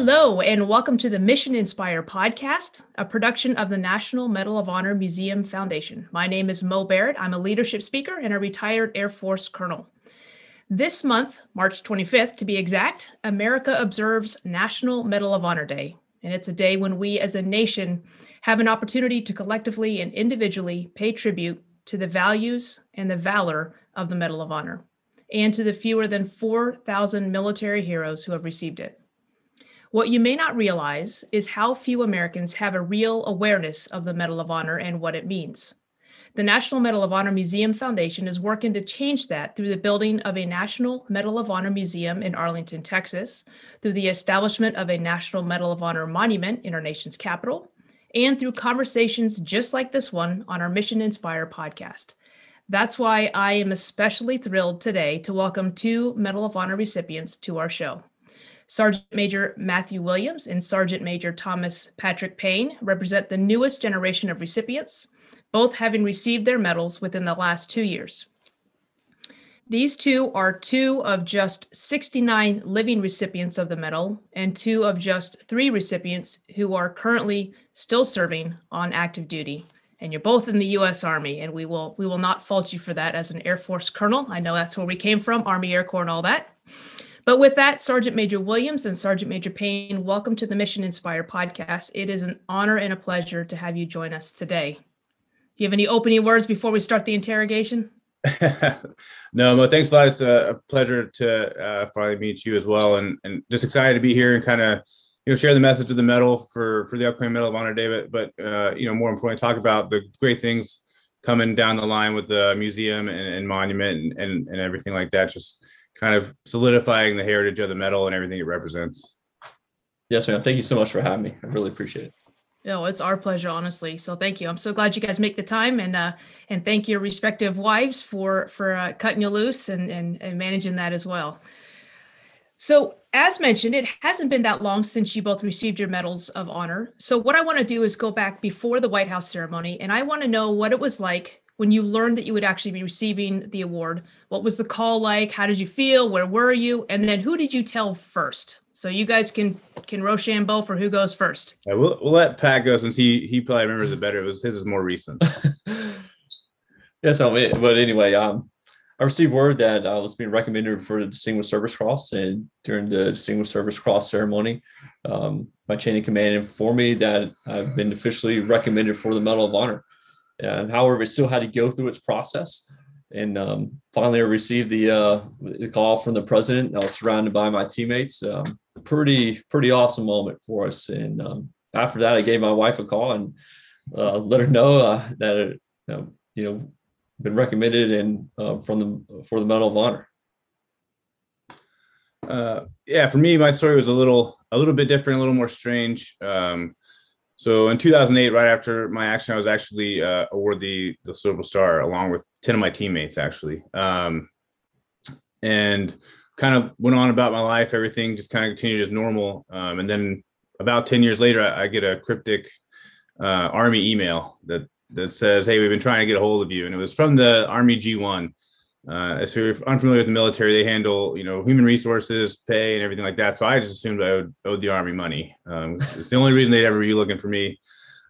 Hello, and welcome to the Mission Inspire podcast, a production of the National Medal of Honor Museum Foundation. My name is Mo Barrett. I'm a leadership speaker and a retired Air Force colonel. This month, March 25th to be exact, America observes National Medal of Honor Day. And it's a day when we as a nation have an opportunity to collectively and individually pay tribute to the values and the valor of the Medal of Honor and to the fewer than 4,000 military heroes who have received it. What you may not realize is how few Americans have a real awareness of the Medal of Honor and what it means. The National Medal of Honor Museum Foundation is working to change that through the building of a National Medal of Honor Museum in Arlington, Texas, through the establishment of a National Medal of Honor monument in our nation's capital, and through conversations just like this one on our Mission Inspire podcast. That's why I am especially thrilled today to welcome two Medal of Honor recipients to our show. Sergeant Major Matthew Williams and Sergeant Major Thomas Patrick Payne represent the newest generation of recipients, both having received their medals within the last two years. These two are two of just 69 living recipients of the medal and two of just three recipients who are currently still serving on active duty. And you're both in the U.S. Army, and we will we will not fault you for that as an Air Force colonel. I know that's where we came from, Army Air Corps and all that. But with that, Sergeant Major Williams and Sergeant Major Payne, welcome to the Mission Inspire podcast. It is an honor and a pleasure to have you join us today. Do you have any opening words before we start the interrogation? no, Mo, thanks a lot. It's a, pleasure to uh, finally meet you as well, and and just excited to be here and kind of you know share the message of the medal for for the upcoming Medal of Honor Day, but but uh, you know more importantly, talk about the great things coming down the line with the museum and, and monument and, and and everything like that. Just kind of solidifying the heritage of the medal and everything it represents. Yes, ma'am. Thank you so much for having me. I really appreciate it. No, it's our pleasure, honestly. So thank you. I'm so glad you guys make the time and uh and thank your respective wives for for uh, cutting you loose and and and managing that as well. So as mentioned, it hasn't been that long since you both received your medals of honor. So what I want to do is go back before the White House ceremony and I want to know what it was like when you learned that you would actually be receiving the award. What was the call like? How did you feel? Where were you? And then who did you tell first? So you guys can can rochambeau for who goes first. Yeah, we'll, we'll let pat go since he he probably remembers it better. It was his is more recent. Yeah so but anyway um I received word that I was being recommended for the Distinguished Service Cross, and during the Distinguished Service Cross ceremony, um, my chain of command informed me that I've been officially recommended for the Medal of Honor. And however, it still had to go through its process. And um, finally, I received the, uh, the call from the president. I was surrounded by my teammates. Um, pretty pretty awesome moment for us. And um, after that, I gave my wife a call and uh, let her know uh, that uh, you know been recommended and uh, from the for the Medal of Honor. Uh, yeah, for me, my story was a little a little bit different, a little more strange. Um, so in 2008, right after my action, I was actually uh, awarded the the Silver Star along with 10 of my teammates, actually. Um, and kind of went on about my life. Everything just kind of continued as normal. Um, and then about 10 years later, I, I get a cryptic uh, Army email that that says, "Hey, we've been trying to get a hold of you," and it was from the Army G1. Uh, so if you're unfamiliar with the military, they handle you know human resources, pay, and everything like that. So I just assumed I owed, the army money. Um, it's the only reason they'd ever be looking for me.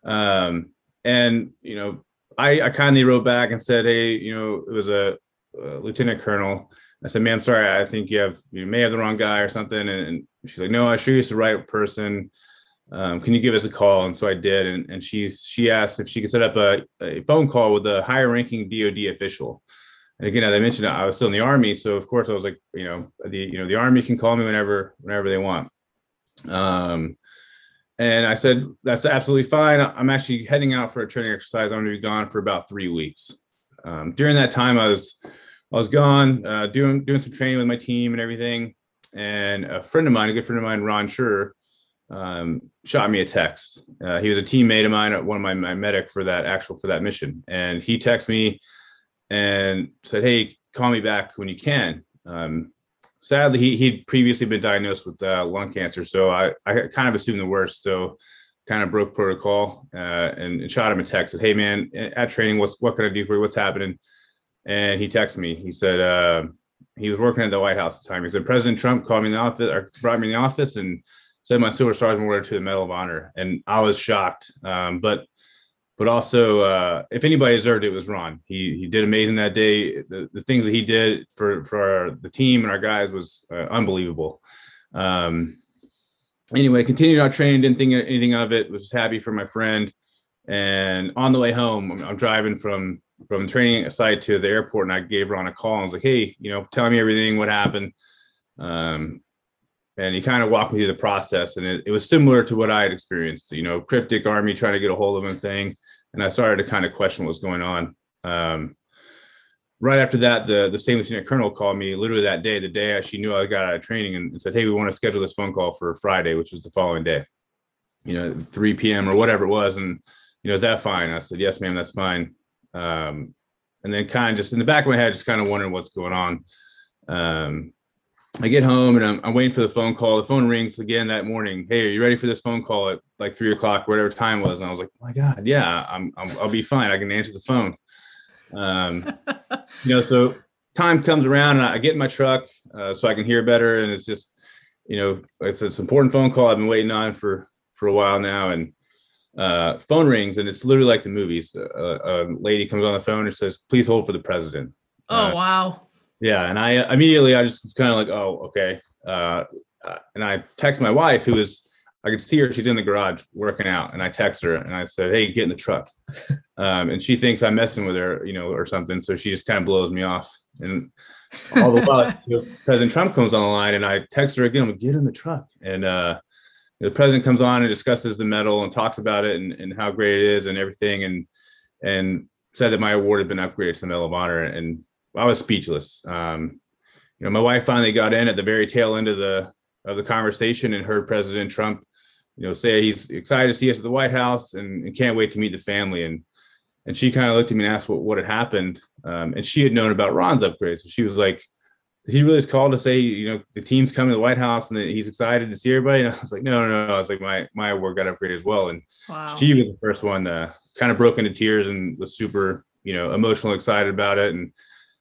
Um, and you know, I, I kindly wrote back and said, hey, you know, it was a, a lieutenant colonel. I said, ma'am, sorry, I think you have you may have the wrong guy or something. And, and she's like, no, I sure you're the right person. Um, can you give us a call? And so I did. And, and she's she asked if she could set up a, a phone call with a higher ranking DoD official and again, as I mentioned, I was still in the army, so of course I was like, you know, the you know the army can call me whenever whenever they want. Um, and I said that's absolutely fine. I'm actually heading out for a training exercise. I'm going to be gone for about three weeks. Um, during that time, I was I was gone uh, doing doing some training with my team and everything. And a friend of mine, a good friend of mine, Ron Shurer, um, shot me a text. Uh, he was a teammate of mine, one of my, my medic for that actual for that mission, and he texted me and said, "Hey, call me back when you can." Um, sadly, he he'd previously been diagnosed with uh, lung cancer, so I I kind of assumed the worst. So kind of broke protocol uh, and, and, shot him a text. Said, "Hey, man, at training, what's what can I do for you? What's happening?" And he texted me. He said uh, he was working at the White House at the time. He said President Trump called me in the office or brought me in the office and said my silver stars awarded to the Medal of Honor, and I was shocked. Um, but but also, uh, if anybody deserved it, it was Ron. He he did amazing that day. The, the things that he did for for our, the team and our guys was uh, unbelievable. Um, anyway, continued our training. Didn't think anything of it. Was just happy for my friend. And on the way home, I'm, I'm driving from from training site to the airport, and I gave Ron a call. I was like, "Hey, you know, tell me everything. What happened?" Um, and he kind of walked me through the process, and it, it was similar to what I had experienced. You know, cryptic army trying to get a hold of him thing, and I started to kind of question what was going on. Um, right after that, the the same lieutenant colonel called me literally that day, the day I she knew I got out of training, and, and said, "Hey, we want to schedule this phone call for Friday, which was the following day, you know, 3 p.m. or whatever it was." And you know, is that fine? I said, "Yes, ma'am, that's fine." Um, and then kind of just in the back of my head, just kind of wondering what's going on. Um, I get home and I'm, I'm, waiting for the phone call. The phone rings again that morning. Hey, are you ready for this phone call at like three o'clock, whatever time was? And I was like, oh my God, yeah, I'm, i will be fine. I can answer the phone. Um, you know, so time comes around and I get in my truck uh, so I can hear better. And it's just, you know, it's this important phone call I've been waiting on for, for a while now. And uh, phone rings and it's literally like the movies. Uh, a lady comes on the phone and says, please hold for the president. Oh, uh, wow. Yeah. And I immediately, I just was kind of like, oh, okay. Uh, uh, and I text my wife who was, I could see her, she's in the garage working out. And I text her and I said, Hey, get in the truck. Um, and she thinks I'm messing with her, you know, or something. So she just kind of blows me off. And all the while, President Trump comes on the line and I text her again, I'm like, get in the truck. And, uh, the president comes on and discusses the medal and talks about it and, and how great it is and everything and and said that my award had been upgraded to the medal of honor and i was speechless um, you know my wife finally got in at the very tail end of the of the conversation and heard president trump you know say he's excited to see us at the white house and, and can't wait to meet the family and and she kind of looked at me and asked what, what had happened um, and she had known about ron's upgrade so she was like he really just called to say, you know, the team's coming to the White House and that he's excited to see everybody. And I was like, no, no, no. I was like, my my award got upgraded as well. And wow. she was the first one to kind of broke into tears and was super, you know, emotional, excited about it. And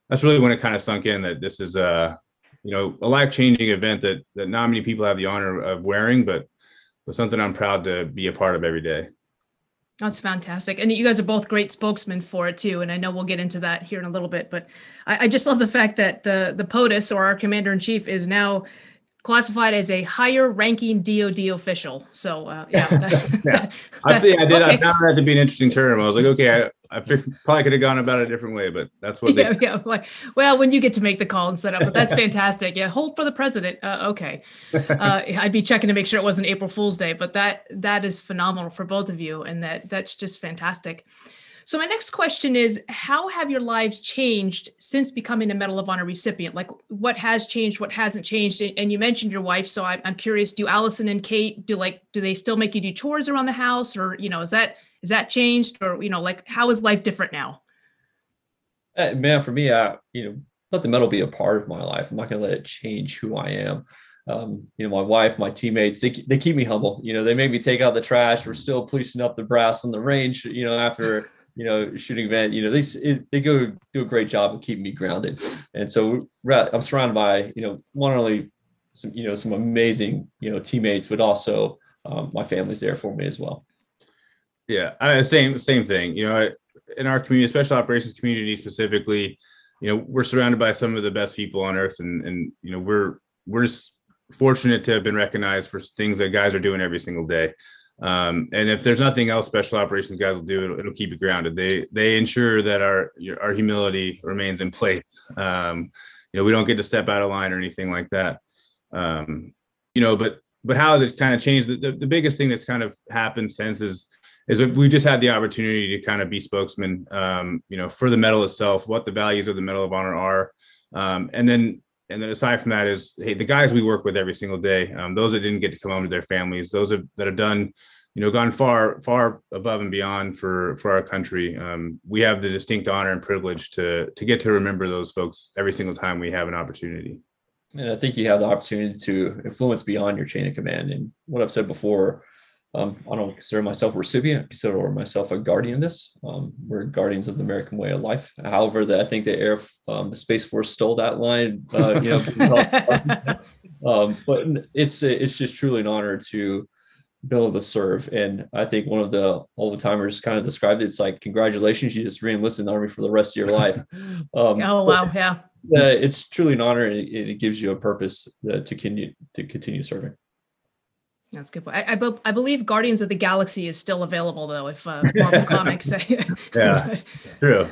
that's really when it kind of sunk in that this is a, you know, a life changing event that that not many people have the honor of wearing, but but something I'm proud to be a part of every day. That's fantastic. And you guys are both great spokesmen for it too. And I know we'll get into that here in a little bit, but I, I just love the fact that the the POTUS or our commander in chief is now classified as a higher ranking DoD official. So uh, yeah, yeah. I think I did. Okay. I found that to be an interesting term. I was like, okay, I, I probably could have gone about it a different way, but that's what they. Yeah, yeah. Like, well, when you get to make the call and set up, but that's fantastic. Yeah, hold for the president. Uh, okay, uh, I'd be checking to make sure it wasn't April Fool's Day, but that that is phenomenal for both of you, and that that's just fantastic. So my next question is, how have your lives changed since becoming a Medal of Honor recipient? Like, what has changed? What hasn't changed? And you mentioned your wife, so I'm curious. Do Allison and Kate do like do they still make you do chores around the house, or you know, is that is that changed or you know like how is life different now? Uh, man for me i you know let the medal be a part of my life. I'm not going to let it change who i am. Um, you know my wife my teammates they, they keep me humble. You know they make me take out the trash. We're still policing up the brass on the range you know after you know shooting event. You know they it, they go do a great job of keeping me grounded. And so i'm surrounded by you know not only some you know some amazing you know teammates but also um, my family's there for me as well yeah, I, same same thing. You know, in our community, special operations community specifically, you know, we're surrounded by some of the best people on earth, and and you know, we're we're just fortunate to have been recognized for things that guys are doing every single day. Um, and if there's nothing else, special operations guys will do. It'll, it'll keep you grounded. They they ensure that our our humility remains in place. Um, you know, we don't get to step out of line or anything like that. Um, you know, but but how has it kind of changed? The, the, the biggest thing that's kind of happened since is is we've just had the opportunity to kind of be spokesman, um, you know, for the medal itself, what the values of the Medal of Honor are, um, and then and then aside from that is hey the guys we work with every single day, um, those that didn't get to come home to their families, those have, that have done, you know, gone far far above and beyond for for our country. Um, we have the distinct honor and privilege to to get to remember those folks every single time we have an opportunity. And I think you have the opportunity to influence beyond your chain of command. And what I've said before um, I don't consider myself a recipient. I consider myself a guardian of this. Um, we're guardians of the American way of life. However, that I think the air, um, the Space Force stole that line. Uh, you know, Um, but it's it's just truly an honor to be able to serve. And I think one of the old timers kind of described it. It's like, congratulations, you just reenlisted in the army for the rest of your life. Um, oh wow, yeah. Uh, it's truly an honor, and it, it gives you a purpose uh, to continue to continue serving. That's good. I, I, I, believe Guardians of the Galaxy is still available though, if uh, Marvel Comics. yeah, true.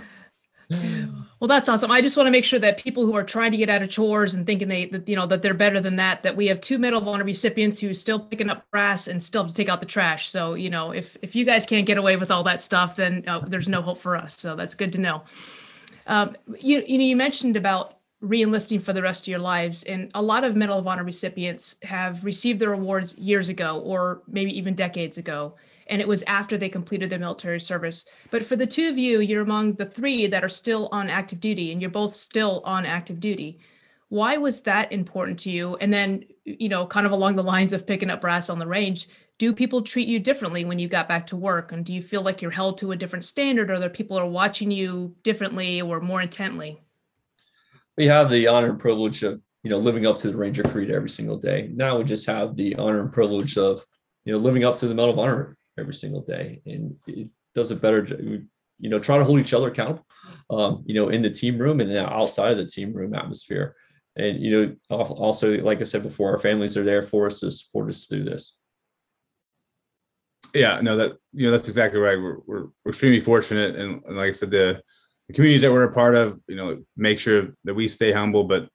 Well, that's awesome. I just want to make sure that people who are trying to get out of chores and thinking they, that, you know, that they're better than that, that we have two Medal of Honor recipients who still picking up brass and still have to take out the trash. So, you know, if if you guys can't get away with all that stuff, then uh, there's no hope for us. So that's good to know. Um, you you know, you mentioned about reenlisting for the rest of your lives, and a lot of Medal of Honor recipients have received their awards years ago, or maybe even decades ago and it was after they completed their military service. But for the two of you, you're among the three that are still on active duty, and you're both still on active duty. Why was that important to you? And then, you know, kind of along the lines of picking up brass on the range, do people treat you differently when you got back to work? And do you feel like you're held to a different standard, or that people are watching you differently or more intently? We have the honor and privilege of, you know, living up to the Ranger Creed every single day. Now we just have the honor and privilege of, you know, living up to the Medal of Honor every single day. And it does a better you know try to hold each other accountable um, you know in the team room and outside of the team room atmosphere. And you know also like i said before our families are there for us to support us through this. Yeah no that you know that's exactly right. We're, we're, we're extremely fortunate. And, and, like i said the, the communities that we're a part of you know make sure that we stay humble but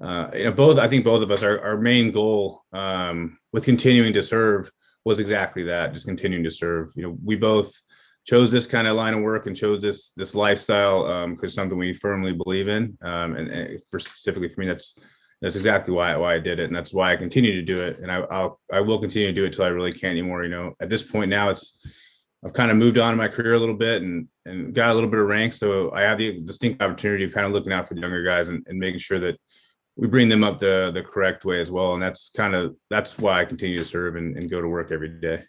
uh, you know both i think both of us our, our main goal um, with continuing to serve was exactly that, just continuing to serve. You know, we both chose this kind of line of work and chose this this lifestyle because um, something we firmly believe in. Um, and, and, for specifically for me, that's that's exactly why why I did it, and that's why I continue to do it. And I, I'll I will continue to do it till I really can't anymore. You know, at this point now, it's I've kind of moved on in my career a little bit and and got a little bit of rank, so I have the distinct opportunity of kind of looking out for the younger guys and, and making sure that we bring them up the the correct way as well. And that's kind of that's why i continue to serve and, and go to work every day.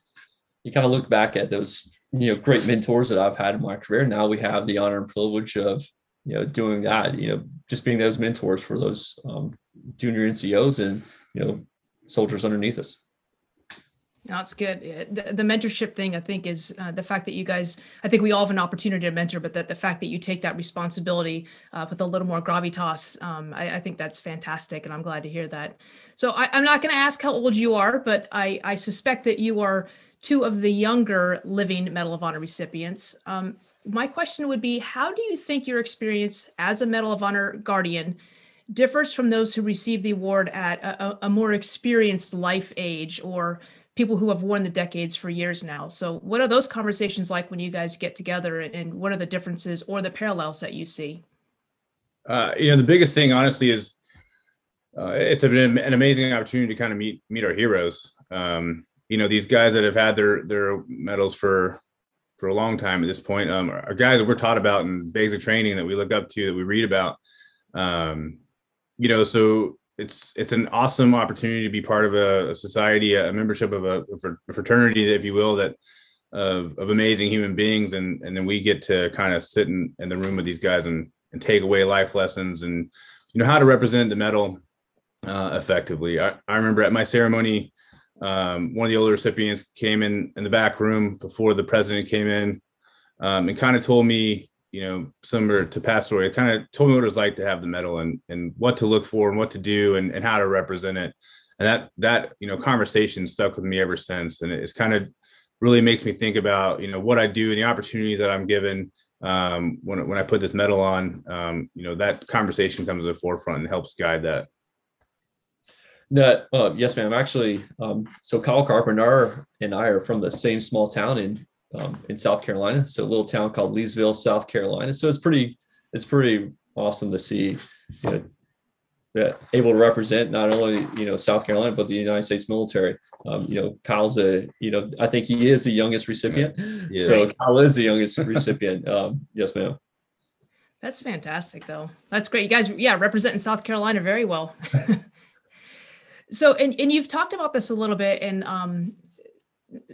You kind of look back at those you know great mentors that i've had in my career. Now we have the honor and privilege of you know doing that you know just being those mentors for those um, junior ncos and you know soldiers underneath us it's good. The, the, mentorship thing, I think, is uh, the fact that you guys, I think we all have an opportunity to mentor, but that the fact that you take that responsibility uh, with a little more gravitas, um, I, I, think that's fantastic. And I'm glad to hear that. So I, am not going to ask how old you are, but I, I, suspect that you are two of the younger living Medal of Honor recipients. Um, my question would be How do you think your experience as a Medal of Honor Guardian differs from those who receive the award at a, a more experienced life age or people who have worn the decades for years now. So, what are those conversations like when you guys get together, and what are the differences or the parallels that you see? Uh, you know, the biggest thing, honestly, is uh, it's an, an amazing opportunity to kind of meet meet our heroes. Um, you know, these guys that have had their their medals for for a long time at this point um, are guys that we're taught about in basic training that we look up to, that we read about. Um, you know, so it's it's an awesome opportunity to be part of a, a society, a membership of a, a, fraternity, if you will, that of, of amazing human beings, and and then we get to kind of sit in, in the room with these guys and and take away life lessons and you know how to represent the medal uh, effectively. I, I remember at my ceremony, um, one of the older recipients came in in the back room before the president came in um, and kind of told me you know, similar to Pastor, it kind of told me what it was like to have the medal and and what to look for and what to do and, and how to represent it. And that that you know conversation stuck with me ever since. And it's kind of really makes me think about you know what I do and the opportunities that I'm given um, when when I put this medal on. Um, you know that conversation comes to the forefront and helps guide that. That uh, yes, ma'am. Actually, um, so Kyle Carpenter and I are from the same small town in um, in South Carolina. So a little town called Leesville, South Carolina. So it's pretty, it's pretty awesome to see, you know, that able to represent not only you know South Carolina but the United States military. Um, you know, Kyle's a you know I think he is the youngest recipient. Yes. So Kyle is the youngest recipient. Um, yes, ma'am. That's fantastic, though. That's great. You guys, yeah, representing South Carolina very well. so, and and you've talked about this a little bit, and um,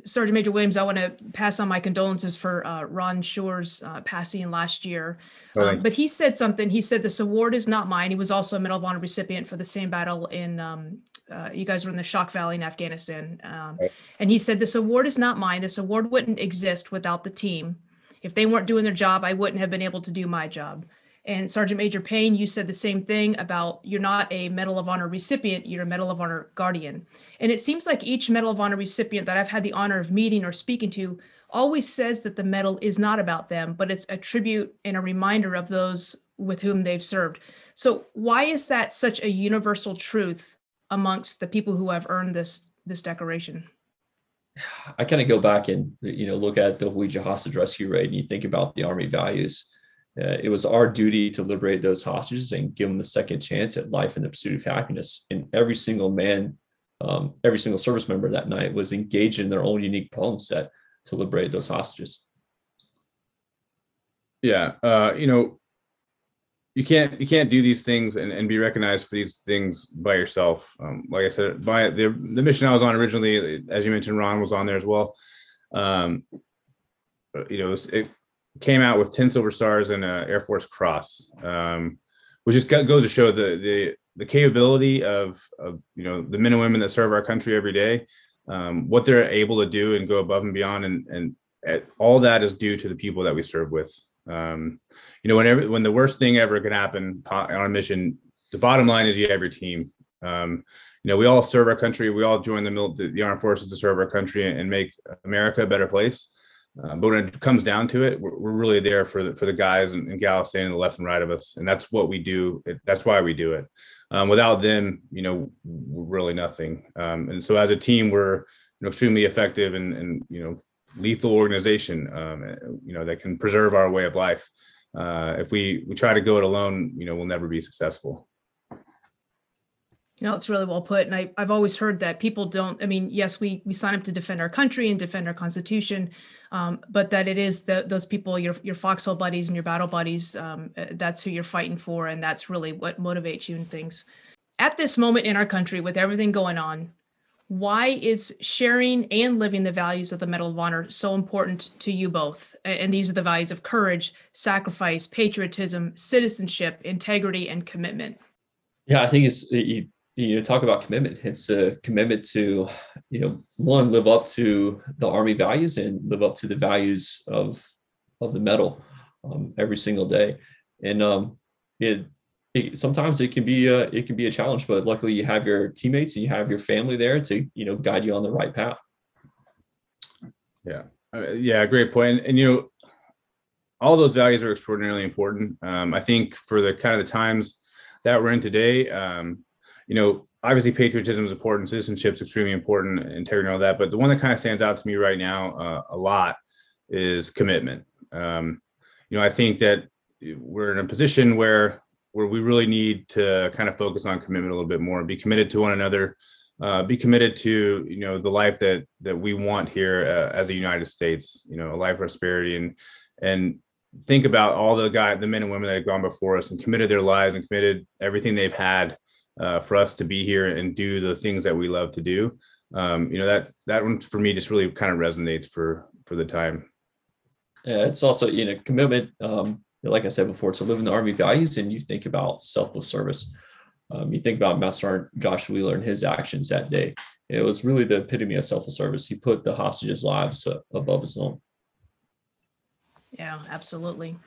Sergeant Major Williams, I want to pass on my condolences for uh, Ron Shurer's uh, passing last year. Um, but he said something. He said, This award is not mine. He was also a Medal of Honor recipient for the same battle in um, Uh, you guys were in the Shok Valley in Afghanistan. Um, Right. And he said, This award is not mine. This award wouldn't exist without the team. If they weren't doing their job, I wouldn't have been able to do my job. And Sergeant Major Payne, you said the same thing about you're not a Medal of Honor recipient, you're a Medal of Honor guardian. And it seems like each Medal of Honor recipient that I've had the honor of meeting or speaking to always says that the medal is not about them, but it's a tribute and a reminder of those with whom they've served. So why is that such a universal truth amongst the people who have earned this this decoration? I kind of go back and you know look at the Hawija hostage rescue raid, and you think about the Army values. Uh, it was our duty to liberate those hostages and give them the second chance at life and the pursuit of happiness. And every single man, um, every single service member that night was engaged in their own unique problem set to liberate those hostages. Yeah, uh, you know, you can't you can't do these things and, and be recognized for these things by yourself. Um, like I said, by the the mission I was on originally, as you mentioned, Ron was on there as well. Um, you know, it came out with ten silver stars and a Air Force Cross, um, which just goes to show the the the capability of of you know the men and women that serve our country every day, um, what they're able to do and go above and beyond, and and at, all that is due to the people that we serve with. Um, you know, whenever when the worst thing ever can happen on a mission, the bottom line is you have your team. Um, you know, we all serve our country. We all join the, the the armed forces to serve our country and make America a better place. Uh, but when it comes down to it, we're, we're really there for the for the guys and, and gals standing the left and right of us, and that's what we do. It, that's why we do it. Um, without them, you know, we're really nothing. Um, and so, as a team, we're you know, extremely effective and and you know, lethal organization. Um, you know, that can preserve our way of life uh, if we we try to go it alone, you know, we'll never be successful. You know, it's really well put. And I, I've always heard that people don't, I mean, yes, we, we sign up to defend our country and defend our constitution, um, but that it is the, those people, your, your foxhole buddies and your battle buddies, um, uh, that's who you're fighting for. And that's really what motivates you and things. At this moment in our country, with everything going on, why is sharing and living the values of the Medal of Honor so important to you both? And these are the values of courage, sacrifice, patriotism, citizenship, integrity, and commitment. Yeah, I think it's you, you know talk about commitment. It's a commitment to you know one live up to the Army values and live up to the values of of the medal um, every single day. And um, it, it sometimes it can be a, it can be a challenge, but luckily you have your teammates and you have your family there to you know guide you on the right path. Uh, yeah, great point. And, and you know, all those values are extraordinarily important. Um, I think for the kind of the times that we're in today, um, you know, obviously patriotism is important, citizenship is extremely important, integrity and all that. But the one that kind of stands out to me right now uh, a lot is commitment. Um, you know, I think that we're in a position where where we really need to kind of focus on commitment a little bit more be committed to one another uh, be committed to you know the life that that we want here uh, as a united states you know a life of prosperity and and think about all the guy the men and women that have gone before us and committed their lives and committed everything they've had uh, for us to be here and do the things that we love to do um, you know that that one for me just really kind of resonates for for the time Uh, it's also you know commitment. Um, like I said before, to live in the Army values, and you think about selfless service. Um, you think about Master Sergeant Josh Wheeler and his actions that day. It was really the epitome of selfless service. He put the hostages' lives uh, above his own. Yeah, absolutely.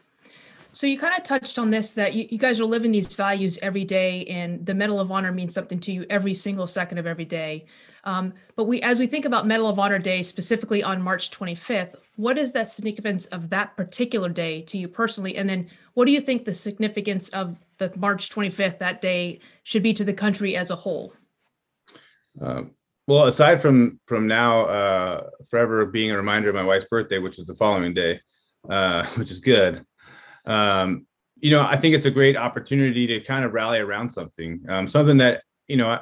So you kind of touched on this that you, you guys are living these values every day, and the Medal of Honor means something to you every single second of every day. Um, but we, as we think about Medal of Honor Day specifically on March 25th, what is that significance of that particular day to you personally? And then what do you think the significance of the March 25th, that day, should be to the country as a whole? Uh, well, aside from from now uh, forever being a reminder of my wife's birthday, which is the following day, uh, which is good. Um, you know, I think it's a great opportunity to kind of rally around something, um, something that you know. I,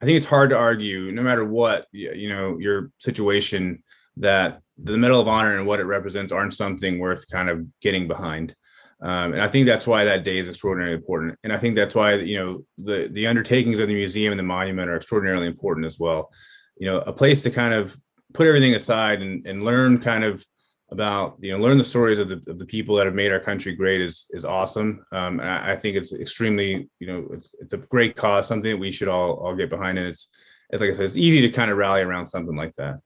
I think it's hard to argue, no matter what you know your situation, that the Medal of Honor and what it represents aren't something worth kind of getting behind. Um, and I think that's why that day is extraordinarily important. And I think that's why you know the the undertakings of the museum and the monument are extraordinarily important as well. You know, a place to kind of put everything aside and, and learn kind of about you know learn the stories of the, of the people that have made our country great is is awesome. Um, and I, I, think it's extremely you know it's, it's a great cause something that we should all all get behind. And it's it's like i said it's easy to kind of rally around something like that.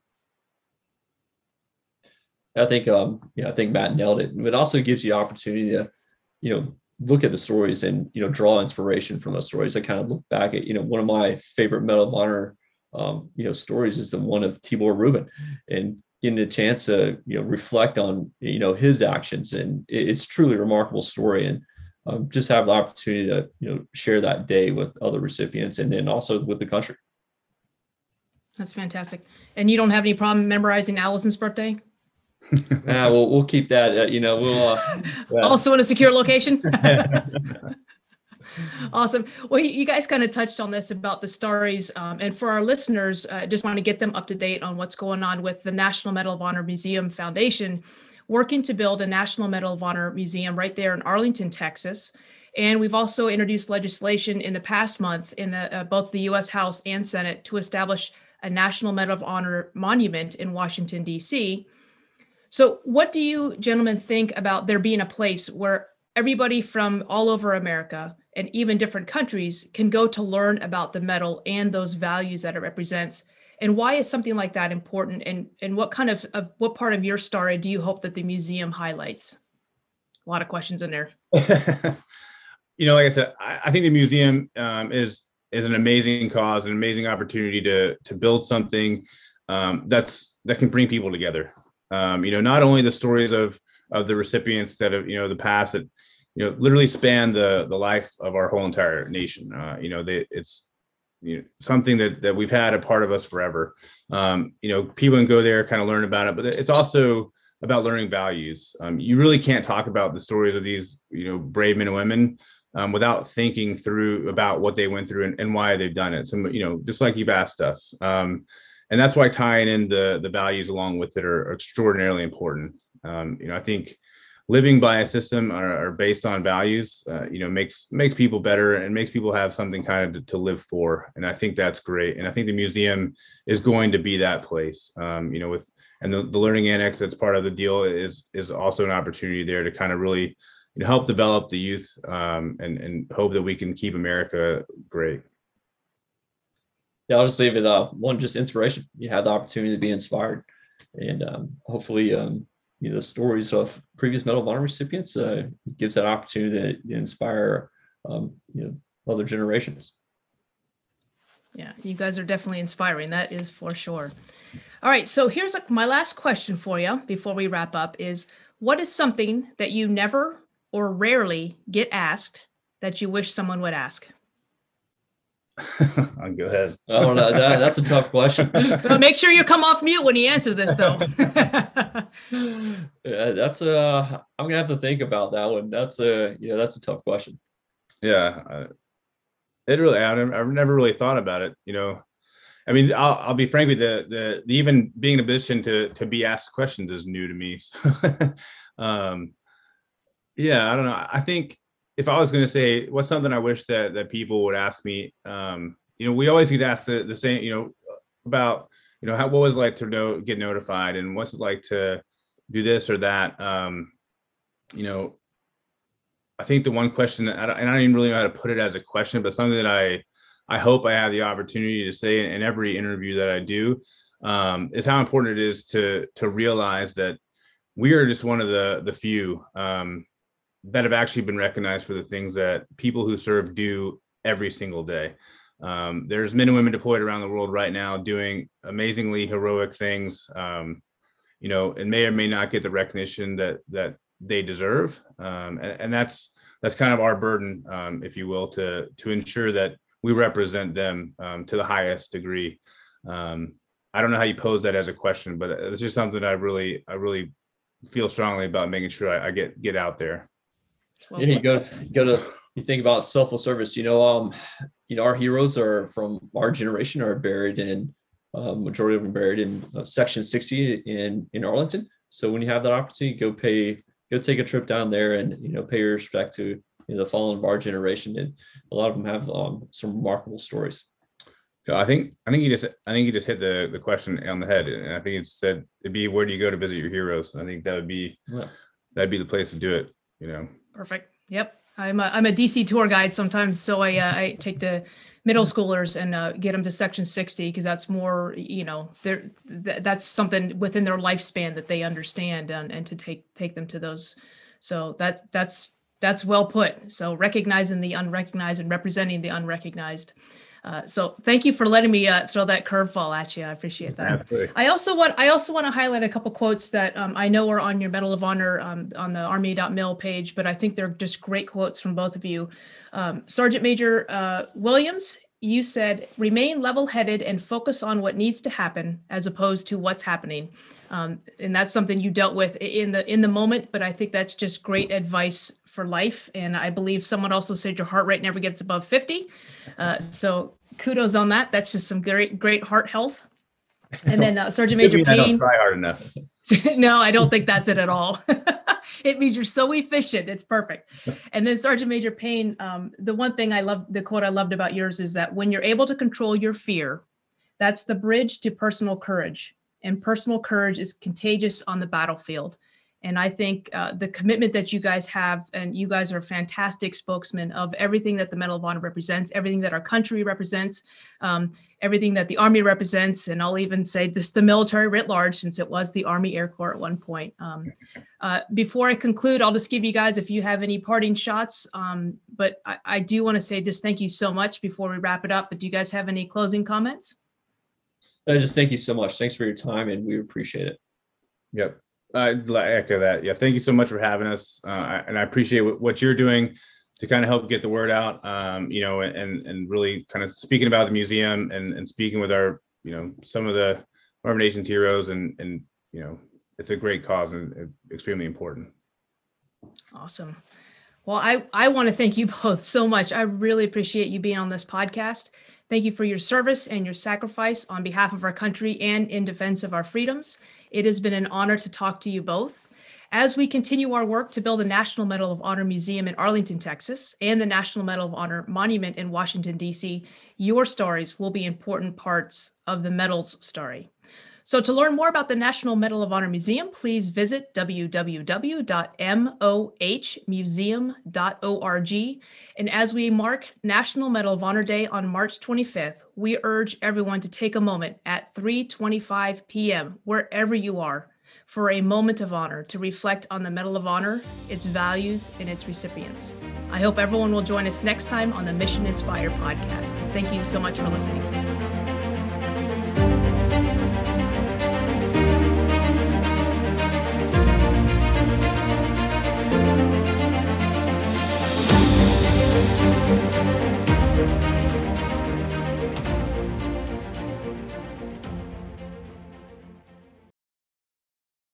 I think um yeah i think matt nailed it. It also gives you opportunity to you know look at the stories and you know draw inspiration from those stories. I kind of look back at you know one of my favorite medal of honor um, you know stories is the one of tibor rubin. And getting a chance to you know reflect on you know his actions. And it's truly a remarkable story. And um, just have the opportunity to you know share that day with other recipients and then also with the country. That's fantastic. And you don't have any problem memorizing allison's birthday? Yeah we'll, we'll keep that uh, you know we'll uh, also in a secure location awesome. Well, you guys kind of touched on this about the stories. Um, and for our listeners, I uh, just want to get them up to date on what's going on with the National Medal of Honor Museum Foundation, working to build a National Medal of Honor Museum right there in Arlington, Texas. And we've also introduced legislation in the past month in the, uh, both the U.S. House and Senate to establish a National Medal of Honor monument in Washington, D.C. So, what do you gentlemen think about there being a place where everybody from all over America and even different countries can go to learn about the medal and those values that it represents. And why is something like that important? And and what kind of, of what part of your story do you hope that the museum highlights? A lot of questions in there. You know like i said i, I think the museum um, is is an amazing cause an amazing opportunity to to build something um, that's that can bring people together. Um, you know not only the stories of of the recipients that have you know the past that you know literally span the the life of our whole entire nation. Uh, you know they, it's you know, something that that we've had a part of us forever. Um, you know people can go there kind of learn about it but it's also about learning values. Um, you really can't talk about the stories of these you know brave men and women um, without thinking through about what they went through and, and why they've done it. So you know just like you've asked us. Um, and that's why tying in the the values along with it are extraordinarily important. Um, you know i think living by a system or, or based on values, uh, you know, makes makes people better and makes people have something kind of to, to, live for. And I think that's great. And I think the museum is going to be that place. Um, you know, with and the, the learning annex that's part of the deal is is also an opportunity there to kind of really you know, help develop the youth um, and and hope that we can keep America great. Yeah, I'll just leave it uh, one just inspiration. You have the opportunity to be inspired, and um, hopefully um, you know the stories of previous Medal of Honor recipients uh, gives that opportunity to inspire um, you know other generations. Yeah, you guys are definitely inspiring. That is for sure. All right, so here's a, my last question for you before we wrap up: is what is something that you never or rarely get asked that you wish someone would ask? go ahead. Oh, no, that, that's a tough question. well, make sure you come off mute when you answer this, though. yeah, that's a. I'm gonna have to think about that one. That's a. Yeah, that's a tough question. Yeah, uh, it really. I, I've never really thought about it. You know, I mean, I'll, I'll be frank with the, the, the even being in a position to to be asked questions is new to me. So, um, yeah, I don't know. I think if I was going to say what's something I wish that that people would ask me, um, you know, we always get asked the, the same, you know, about you know how what was it like to know get notified and what's it like to do this or that. Um, you know, I think the one question that I don't, and I don't even really know how to put it as a question, but something that I I hope I have the opportunity to say in, in every interview that I do um, is how important it is to to realize that we are just one of the the few. Um, that have actually been recognized for the things that people who serve do every single day. Um, there's men and women deployed around the world right now doing amazingly heroic things, um, you know, and may or may not get the recognition that that they deserve. Um, and, and, that's that's kind of our burden, um, if you will, to to ensure that we represent them um, to the highest degree. Um, I don't know how you pose that as a question, but it's just something I really I really feel strongly about making sure I, I get get out there. Well, yeah, you go go to you think about selfless service. You know, um, you know, our heroes are from our generation are buried in uh, majority of them buried in uh, Section 60 in in Arlington. So when you have that opportunity, go pay, go take a trip down there, and you know, pay your respect to you know, the fallen of our generation. And a lot of them have um, some remarkable stories. Yeah, I think I think you just I think you just hit the the question on the head, and I think it said it'd be where do you go to visit your heroes? I think that would be Yeah. that'd be the place to do it. You know, Perfect. Yep. I'm a, I'm a DC tour guide sometimes, so I uh, I take the middle schoolers and uh, get them to section 60 because that's more you know they're th- that's something within their lifespan that they understand and, and to take take them to those so that that's that's well put so recognizing the unrecognized and representing the unrecognized uh, so thank you for letting me uh, throw that curveball at you i appreciate that absolutely. I also want I also want to highlight a couple quotes that um, I know are on your Medal of Honor um, on the Army.mil page, but I think they're just great quotes from both of you. Um, Sergeant Major uh, Williams, you said, "Remain level-headed and focus on what needs to happen as opposed to what's happening," um, and that's something you dealt with in the in the moment. But I think that's just great advice for life. And I believe someone also said your heart rate never gets above fifty. Uh, so kudos on that. That's just some great great heart health. And then uh, Sergeant Major mean I don't Payne. try hard enough. no, I don't think that's it at all. it means you're so efficient. It's perfect. And then Sergeant Major Payne, um, the one thing I love, the quote I loved about yours is that when you're able to control your fear, that's the bridge to personal courage. And personal courage is contagious on the battlefield. And I think uh, the commitment that you guys have, and you guys are fantastic spokesmen of everything that the Medal of Honor represents, everything that our country represents, um, everything that the Army represents, and I'll even say this the military writ large, since it was the Army Air Corps at one point. Um, uh, before I conclude, I'll just give you guys if you have any parting shots. Um, but I, I do want to say just thank you so much before we wrap it up. But do you guys have any closing comments? I just thank you so much. Thanks for your time, and we appreciate it. Yep. Li- echo that. Yeah. Thank you so much for having us. Uh, and I appreciate what, you're doing to kind of help get the word out, um, you know, and, and really kind of speaking about the museum and, and speaking with our, you know, some of the Armed Nations heroes and, and, you know, it's a great cause and extremely important. Awesome. Well, I, I want to thank you both so much. I really appreciate you being on this podcast. Thank you for your service and your sacrifice on behalf of our country and in defense of our freedoms. It has been an honor to talk to you both. As we continue our work to build the National Medal of Honor Museum in Arlington, Texas, and the National Medal of Honor Monument in Washington, D.C., your stories will be important parts of the medal's story. So, to learn more about the National Medal of Honor Museum, please visit www.mohmuseum.org. And as we mark National Medal of Honor Day on March 25th, we urge everyone to take a moment at 3:25 p.m. wherever you are for a moment of honor to reflect on the Medal of Honor, its values, and its recipients. I hope everyone will join us next time on the Mission Inspire podcast. Thank you so much for listening.